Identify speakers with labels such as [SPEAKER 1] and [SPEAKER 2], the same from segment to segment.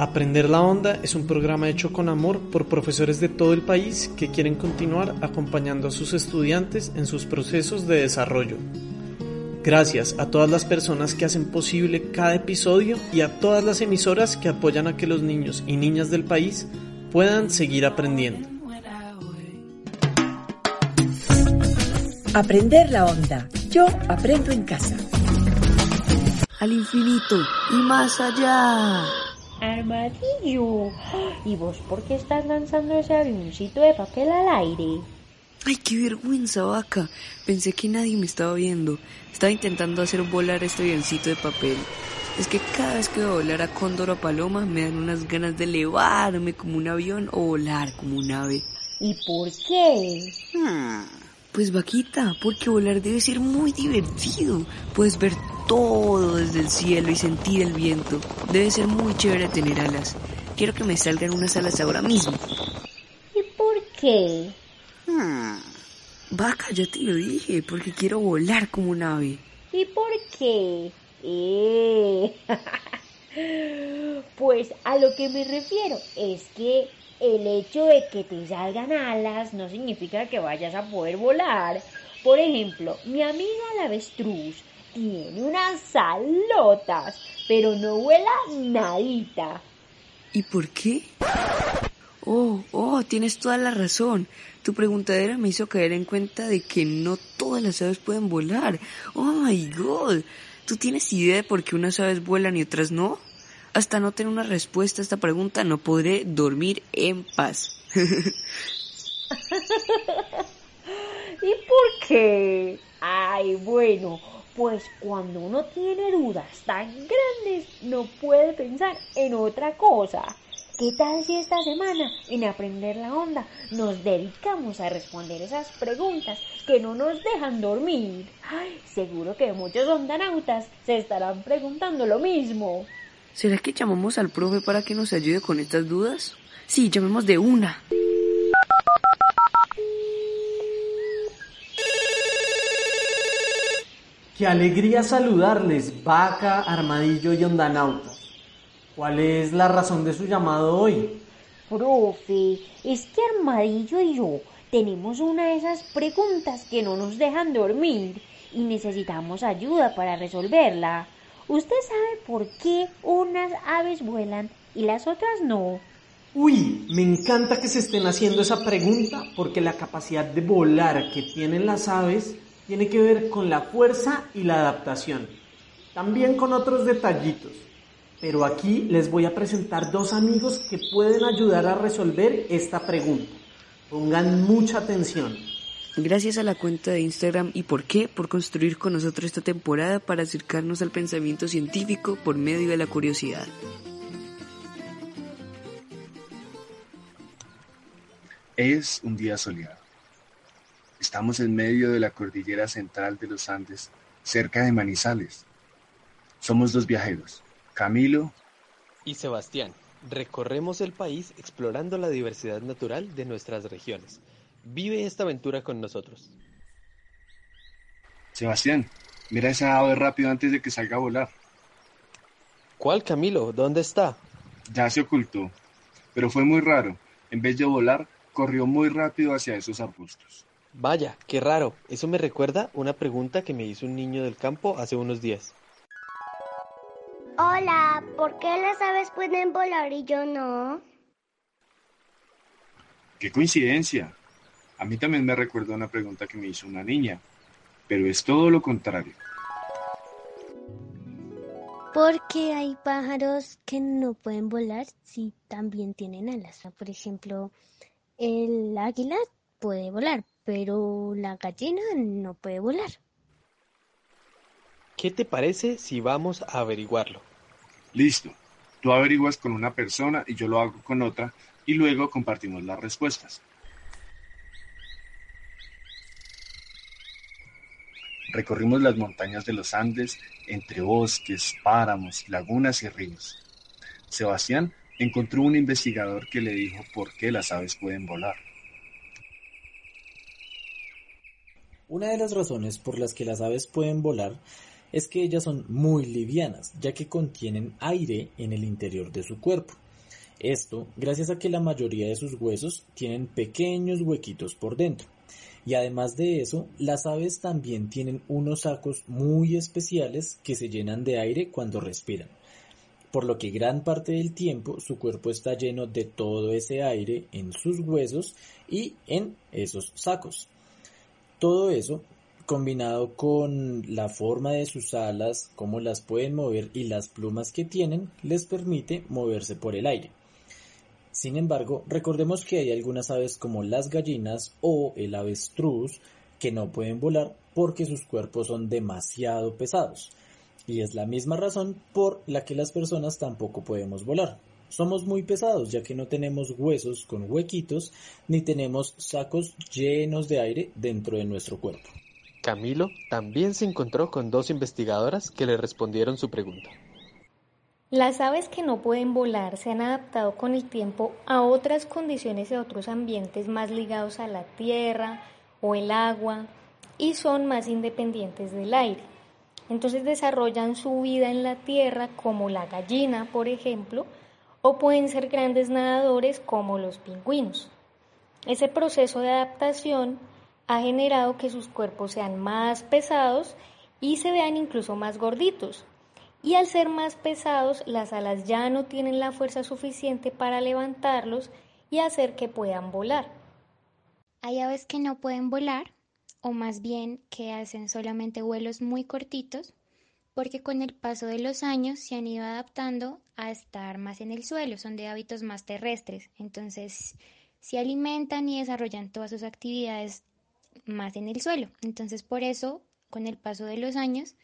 [SPEAKER 1] Aprender la Onda es un programa hecho con amor por profesores de todo el país que quieren continuar acompañando a sus estudiantes en sus procesos de desarrollo. Gracias a todas las personas que hacen posible cada episodio y a todas las emisoras que apoyan a que los niños y niñas del país puedan seguir aprendiendo.
[SPEAKER 2] Aprender la onda. Yo aprendo en casa.
[SPEAKER 3] Al infinito y más allá.
[SPEAKER 4] Armadillo. ¿Y vos por qué estás lanzando ese avioncito de papel al aire?
[SPEAKER 3] Ay, qué vergüenza, vaca. Pensé que nadie me estaba viendo. Estaba intentando hacer volar este avioncito de papel. Es que cada vez que voy a volar a cóndor o a paloma me dan unas ganas de elevarme como un avión o volar como un ave.
[SPEAKER 4] ¿Y por qué?
[SPEAKER 3] Hmm, Pues vaquita, porque volar debe ser muy divertido. Puedes ver todo desde el cielo y sentir el viento. Debe ser muy chévere tener alas. Quiero que me salgan unas alas ahora mismo.
[SPEAKER 4] ¿Y por qué?
[SPEAKER 3] Vaca, ya te lo dije, porque quiero volar como un ave.
[SPEAKER 4] ¿Y por qué? Eh. pues a lo que me refiero es que el hecho de que te salgan alas no significa que vayas a poder volar. Por ejemplo, mi amiga la avestruz tiene unas salotas, pero no vuela nadita.
[SPEAKER 3] ¿Y por qué? Oh, oh, tienes toda la razón. Tu preguntadera me hizo caer en cuenta de que no todas las aves pueden volar. Oh my god. ¿Tú tienes idea de por qué unas aves vuelan y otras no? Hasta no tener una respuesta a esta pregunta no podré dormir en paz.
[SPEAKER 4] ¿Y por qué? Ay, bueno, pues cuando uno tiene dudas tan grandes no puede pensar en otra cosa. ¿Qué tal si esta semana en Aprender la Onda nos dedicamos a responder esas preguntas que no nos dejan dormir? Ay, seguro que muchos ondanautas se estarán preguntando lo mismo.
[SPEAKER 3] ¿Será que llamamos al profe para que nos ayude con estas dudas? Sí, llamemos de una.
[SPEAKER 1] Qué alegría saludarles, Vaca, Armadillo y Ondanautas. ¿Cuál es la razón de su llamado hoy?
[SPEAKER 4] Profe, es que Armadillo y yo tenemos una de esas preguntas que no nos dejan dormir y necesitamos ayuda para resolverla. ¿Usted sabe por qué unas aves vuelan y las otras no?
[SPEAKER 1] Uy, me encanta que se estén haciendo esa pregunta porque la capacidad de volar que tienen las aves tiene que ver con la fuerza y la adaptación. También con otros detallitos. Pero aquí les voy a presentar dos amigos que pueden ayudar a resolver esta pregunta. Pongan mucha atención.
[SPEAKER 3] Gracias a la cuenta de Instagram y por qué, por construir con nosotros esta temporada para acercarnos al pensamiento científico por medio de la curiosidad.
[SPEAKER 5] Es un día soleado. Estamos en medio de la cordillera central de los Andes, cerca de Manizales. Somos dos viajeros, Camilo
[SPEAKER 6] y Sebastián. Recorremos el país explorando la diversidad natural de nuestras regiones. Vive esta aventura con nosotros.
[SPEAKER 5] Sebastián, mira esa ave rápido antes de que salga a volar.
[SPEAKER 6] ¿Cuál Camilo? ¿Dónde está?
[SPEAKER 5] Ya se ocultó, pero fue muy raro. En vez de volar, corrió muy rápido hacia esos arbustos.
[SPEAKER 6] Vaya, qué raro. Eso me recuerda una pregunta que me hizo un niño del campo hace unos días.
[SPEAKER 7] Hola, ¿por qué las aves pueden volar y yo no?
[SPEAKER 5] ¡Qué coincidencia! A mí también me recuerda una pregunta que me hizo una niña, pero es todo lo contrario.
[SPEAKER 7] Porque hay pájaros que no pueden volar si también tienen alas. Por ejemplo, el águila puede volar, pero la gallina no puede volar.
[SPEAKER 6] ¿Qué te parece si vamos a averiguarlo?
[SPEAKER 5] Listo. Tú averiguas con una persona y yo lo hago con otra y luego compartimos las respuestas. Recorrimos las montañas de los Andes entre bosques, páramos, lagunas y ríos. Sebastián encontró un investigador que le dijo por qué las aves pueden volar.
[SPEAKER 8] Una de las razones por las que las aves pueden volar es que ellas son muy livianas, ya que contienen aire en el interior de su cuerpo. Esto gracias a que la mayoría de sus huesos tienen pequeños huequitos por dentro. Y además de eso, las aves también tienen unos sacos muy especiales que se llenan de aire cuando respiran por lo que gran parte del tiempo su cuerpo está lleno de todo ese aire en sus huesos y en esos sacos. Todo eso, combinado con la forma de sus alas, cómo las pueden mover y las plumas que tienen, les permite moverse por el aire. Sin embargo, recordemos que hay algunas aves como las gallinas o el avestruz que no pueden volar porque sus cuerpos son demasiado pesados. Y es la misma razón por la que las personas tampoco podemos volar. Somos muy pesados ya que no tenemos huesos con huequitos ni tenemos sacos llenos de aire dentro de nuestro cuerpo.
[SPEAKER 6] Camilo también se encontró con dos investigadoras que le respondieron su pregunta.
[SPEAKER 4] Las aves que no pueden volar se han adaptado con el tiempo a otras condiciones y a otros ambientes más ligados a la tierra o el agua y son más independientes del aire. Entonces desarrollan su vida en la tierra como la gallina, por ejemplo, o pueden ser grandes nadadores como los pingüinos. Ese proceso de adaptación ha generado que sus cuerpos sean más pesados y se vean incluso más gorditos. Y al ser más pesados, las alas ya no tienen la fuerza suficiente para levantarlos y hacer que puedan volar.
[SPEAKER 7] Hay aves que no pueden volar o más bien que hacen solamente vuelos muy cortitos, porque con el paso de los años se han ido adaptando a estar más en el suelo, son de hábitos más terrestres, entonces se alimentan y desarrollan todas sus actividades más en el suelo. Entonces por eso, con el paso de los años,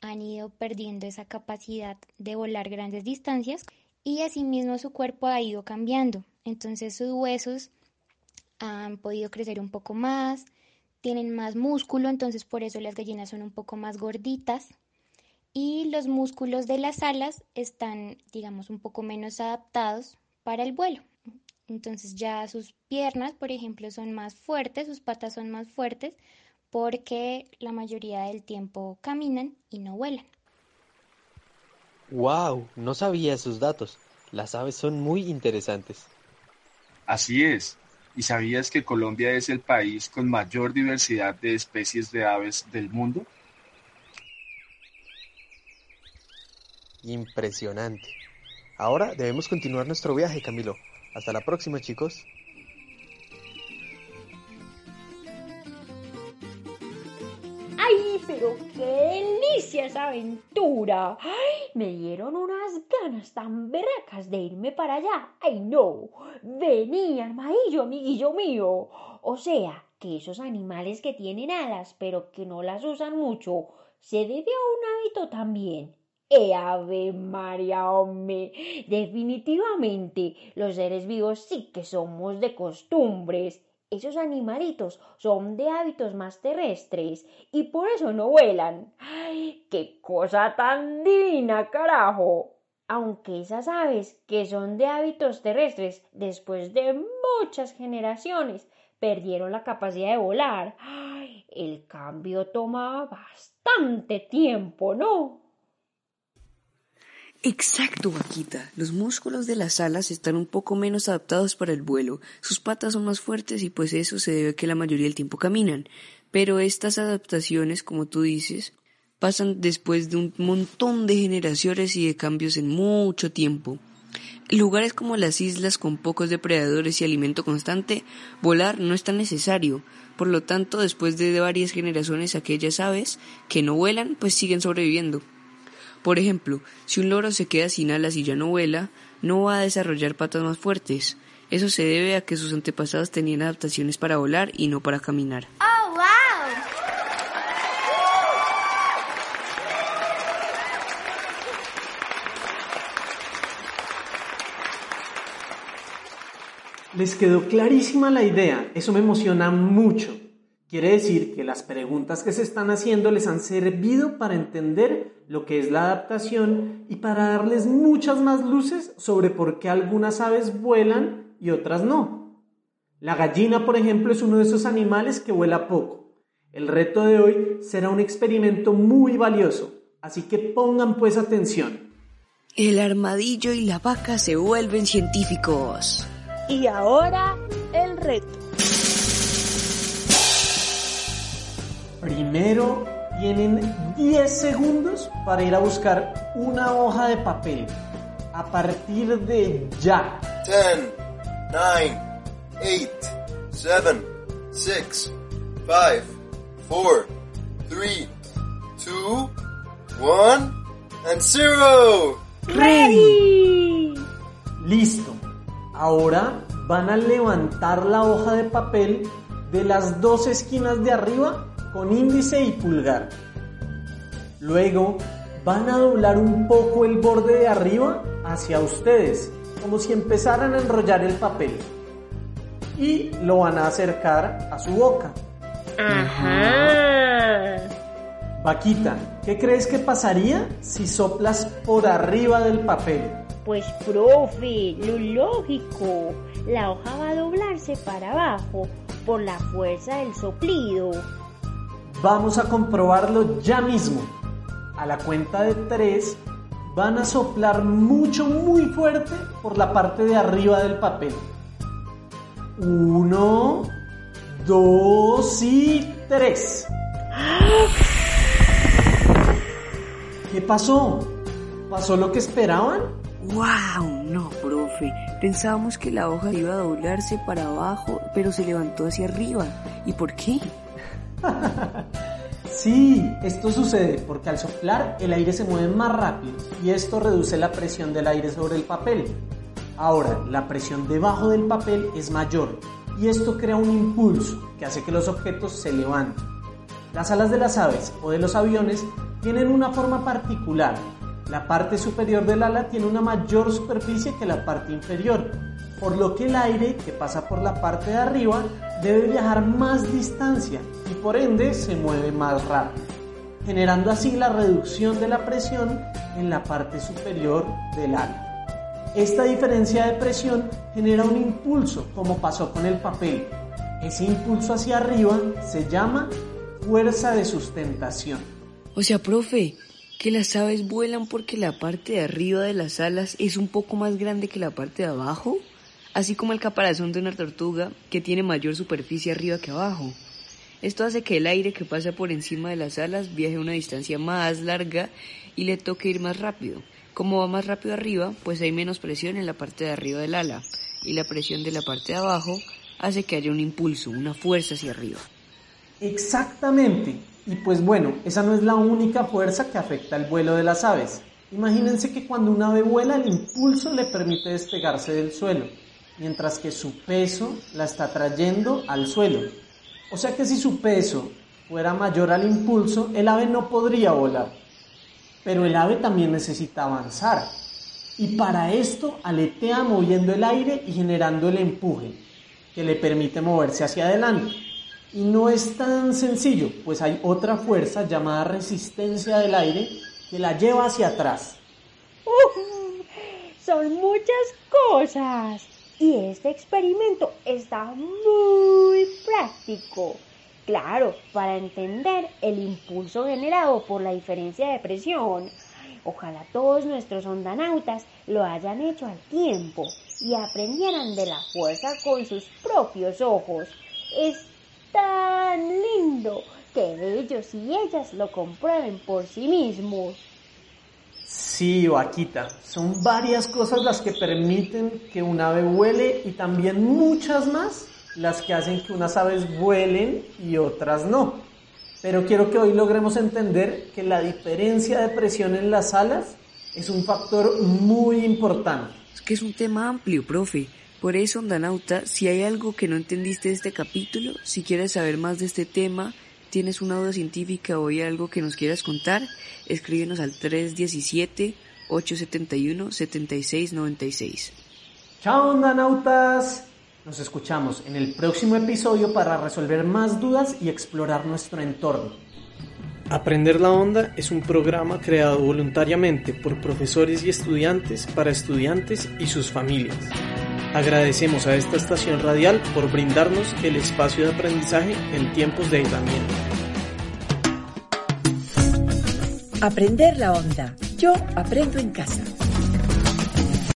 [SPEAKER 7] han ido perdiendo esa capacidad de volar grandes distancias y asimismo su cuerpo ha ido cambiando. Entonces sus huesos han podido crecer un poco más, tienen más músculo, entonces por eso las gallinas son un poco más gorditas. Y los músculos de las alas están, digamos, un poco menos adaptados para el vuelo. Entonces ya sus piernas, por ejemplo, son más fuertes, sus patas son más fuertes, porque la mayoría del tiempo caminan y no vuelan.
[SPEAKER 6] ¡Wow! No sabía esos datos. Las aves son muy interesantes.
[SPEAKER 5] Así es. ¿Y sabías que Colombia es el país con mayor diversidad de especies de aves del mundo?
[SPEAKER 6] Impresionante. Ahora debemos continuar nuestro viaje, Camilo. Hasta la próxima, chicos.
[SPEAKER 4] ¡Ay, pero qué delicia esa aventura! ¡Ay, me dieron unas ganas tan berracas de irme para allá! ¡Ay, no! Vení, armadillo, amiguillo mío. O sea, que esos animales que tienen alas, pero que no las usan mucho, se debe a un hábito también. ¡Eh, ave María, hombre! Definitivamente, los seres vivos sí que somos de costumbres esos animalitos son de hábitos más terrestres y por eso no vuelan. ¡Ay, qué cosa tan divina, carajo! Aunque esas aves que son de hábitos terrestres después de muchas generaciones perdieron la capacidad de volar. ¡Ay, el cambio toma bastante tiempo, ¿no?
[SPEAKER 3] Exacto, vaquita. Los músculos de las alas están un poco menos adaptados para el vuelo. Sus patas son más fuertes y pues eso se debe a que la mayoría del tiempo caminan. Pero estas adaptaciones, como tú dices, pasan después de un montón de generaciones y de cambios en mucho tiempo. En lugares como las islas con pocos depredadores y alimento constante, volar no es tan necesario. Por lo tanto, después de varias generaciones aquellas aves que no vuelan, pues siguen sobreviviendo. Por ejemplo, si un loro se queda sin alas y ya no vuela, no va a desarrollar patas más fuertes. Eso se debe a que sus antepasados tenían adaptaciones para volar y no para caminar.
[SPEAKER 7] Oh, wow.
[SPEAKER 1] Les quedó clarísima la idea, eso me emociona mucho. Quiere decir que las preguntas que se están haciendo les han servido para entender lo que es la adaptación y para darles muchas más luces sobre por qué algunas aves vuelan y otras no. La gallina, por ejemplo, es uno de esos animales que vuela poco. El reto de hoy será un experimento muy valioso, así que pongan pues atención.
[SPEAKER 3] El armadillo y la vaca se vuelven científicos.
[SPEAKER 4] Y ahora el reto.
[SPEAKER 1] Primero tienen 10 segundos para ir a buscar una hoja de papel. A partir de ya.
[SPEAKER 9] 10, 9, 8, 7, 6, 5, 4, 3, 2, 1, and 0.
[SPEAKER 4] ¡Ready!
[SPEAKER 1] Listo. Ahora van a levantar la hoja de papel de las dos esquinas de arriba con índice y pulgar. Luego van a doblar un poco el borde de arriba hacia ustedes, como si empezaran a enrollar el papel. Y lo van a acercar a su boca.
[SPEAKER 4] Ajá.
[SPEAKER 1] Vaquita, ¿qué crees que pasaría si soplas por arriba del papel?
[SPEAKER 4] Pues profe, lo lógico. La hoja va a doblarse para abajo por la fuerza del soplido.
[SPEAKER 1] Vamos a comprobarlo ya mismo. A la cuenta de tres van a soplar mucho, muy fuerte por la parte de arriba del papel. Uno, dos y tres. ¿Qué pasó? ¿Pasó lo que esperaban?
[SPEAKER 3] ¡Wow! No, profe. Pensábamos que la hoja iba a doblarse para abajo, pero se levantó hacia arriba. ¿Y por qué?
[SPEAKER 1] Sí, esto sucede porque al soplar el aire se mueve más rápido y esto reduce la presión del aire sobre el papel. Ahora, la presión debajo del papel es mayor y esto crea un impulso que hace que los objetos se levanten. Las alas de las aves o de los aviones tienen una forma particular. La parte superior del ala tiene una mayor superficie que la parte inferior, por lo que el aire que pasa por la parte de arriba debe viajar más distancia y por ende se mueve más rápido, generando así la reducción de la presión en la parte superior del ala. Esta diferencia de presión genera un impulso, como pasó con el papel. Ese impulso hacia arriba se llama fuerza de sustentación.
[SPEAKER 3] O sea, profe, que las aves vuelan porque la parte de arriba de las alas es un poco más grande que la parte de abajo, así como el caparazón de una tortuga que tiene mayor superficie arriba que abajo. Esto hace que el aire que pasa por encima de las alas viaje una distancia más larga y le toque ir más rápido. Como va más rápido arriba, pues hay menos presión en la parte de arriba del ala y la presión de la parte de abajo hace que haya un impulso, una fuerza hacia arriba.
[SPEAKER 1] Exactamente. Y pues bueno, esa no es la única fuerza que afecta el vuelo de las aves. Imagínense que cuando un ave vuela el impulso le permite despegarse del suelo, mientras que su peso la está trayendo al suelo. O sea que si su peso fuera mayor al impulso, el ave no podría volar. Pero el ave también necesita avanzar. Y para esto aletea moviendo el aire y generando el empuje, que le permite moverse hacia adelante. Y no es tan sencillo, pues hay otra fuerza llamada resistencia del aire que la lleva hacia atrás.
[SPEAKER 4] ¡Uf! son muchas cosas. Y este experimento está muy práctico. Claro, para entender el impulso generado por la diferencia de presión. Ojalá todos nuestros ondanautas lo hayan hecho al tiempo y aprendieran de la fuerza con sus propios ojos. Es tan lindo que ellos y ellas lo comprueben por sí mismos.
[SPEAKER 1] Sí, vaquita, son varias cosas las que permiten que un ave vuele y también muchas más las que hacen que unas aves vuelen y otras no. Pero quiero que hoy logremos entender que la diferencia de presión en las alas es un factor muy importante.
[SPEAKER 3] Es que es un tema amplio, profe. Por eso, Ondanauta, si hay algo que no entendiste de este capítulo, si quieres saber más de este tema, tienes una duda científica o hay algo que nos quieras contar, escríbenos al 317-871-7696.
[SPEAKER 1] ¡Chao, Ondanautas! Nos escuchamos en el próximo episodio para resolver más dudas y explorar nuestro entorno.
[SPEAKER 10] Aprender la Onda es un programa creado voluntariamente por profesores y estudiantes para estudiantes y sus familias. Agradecemos a esta estación radial por brindarnos el espacio de aprendizaje en tiempos de aislamiento.
[SPEAKER 2] Aprender la onda. Yo aprendo en casa.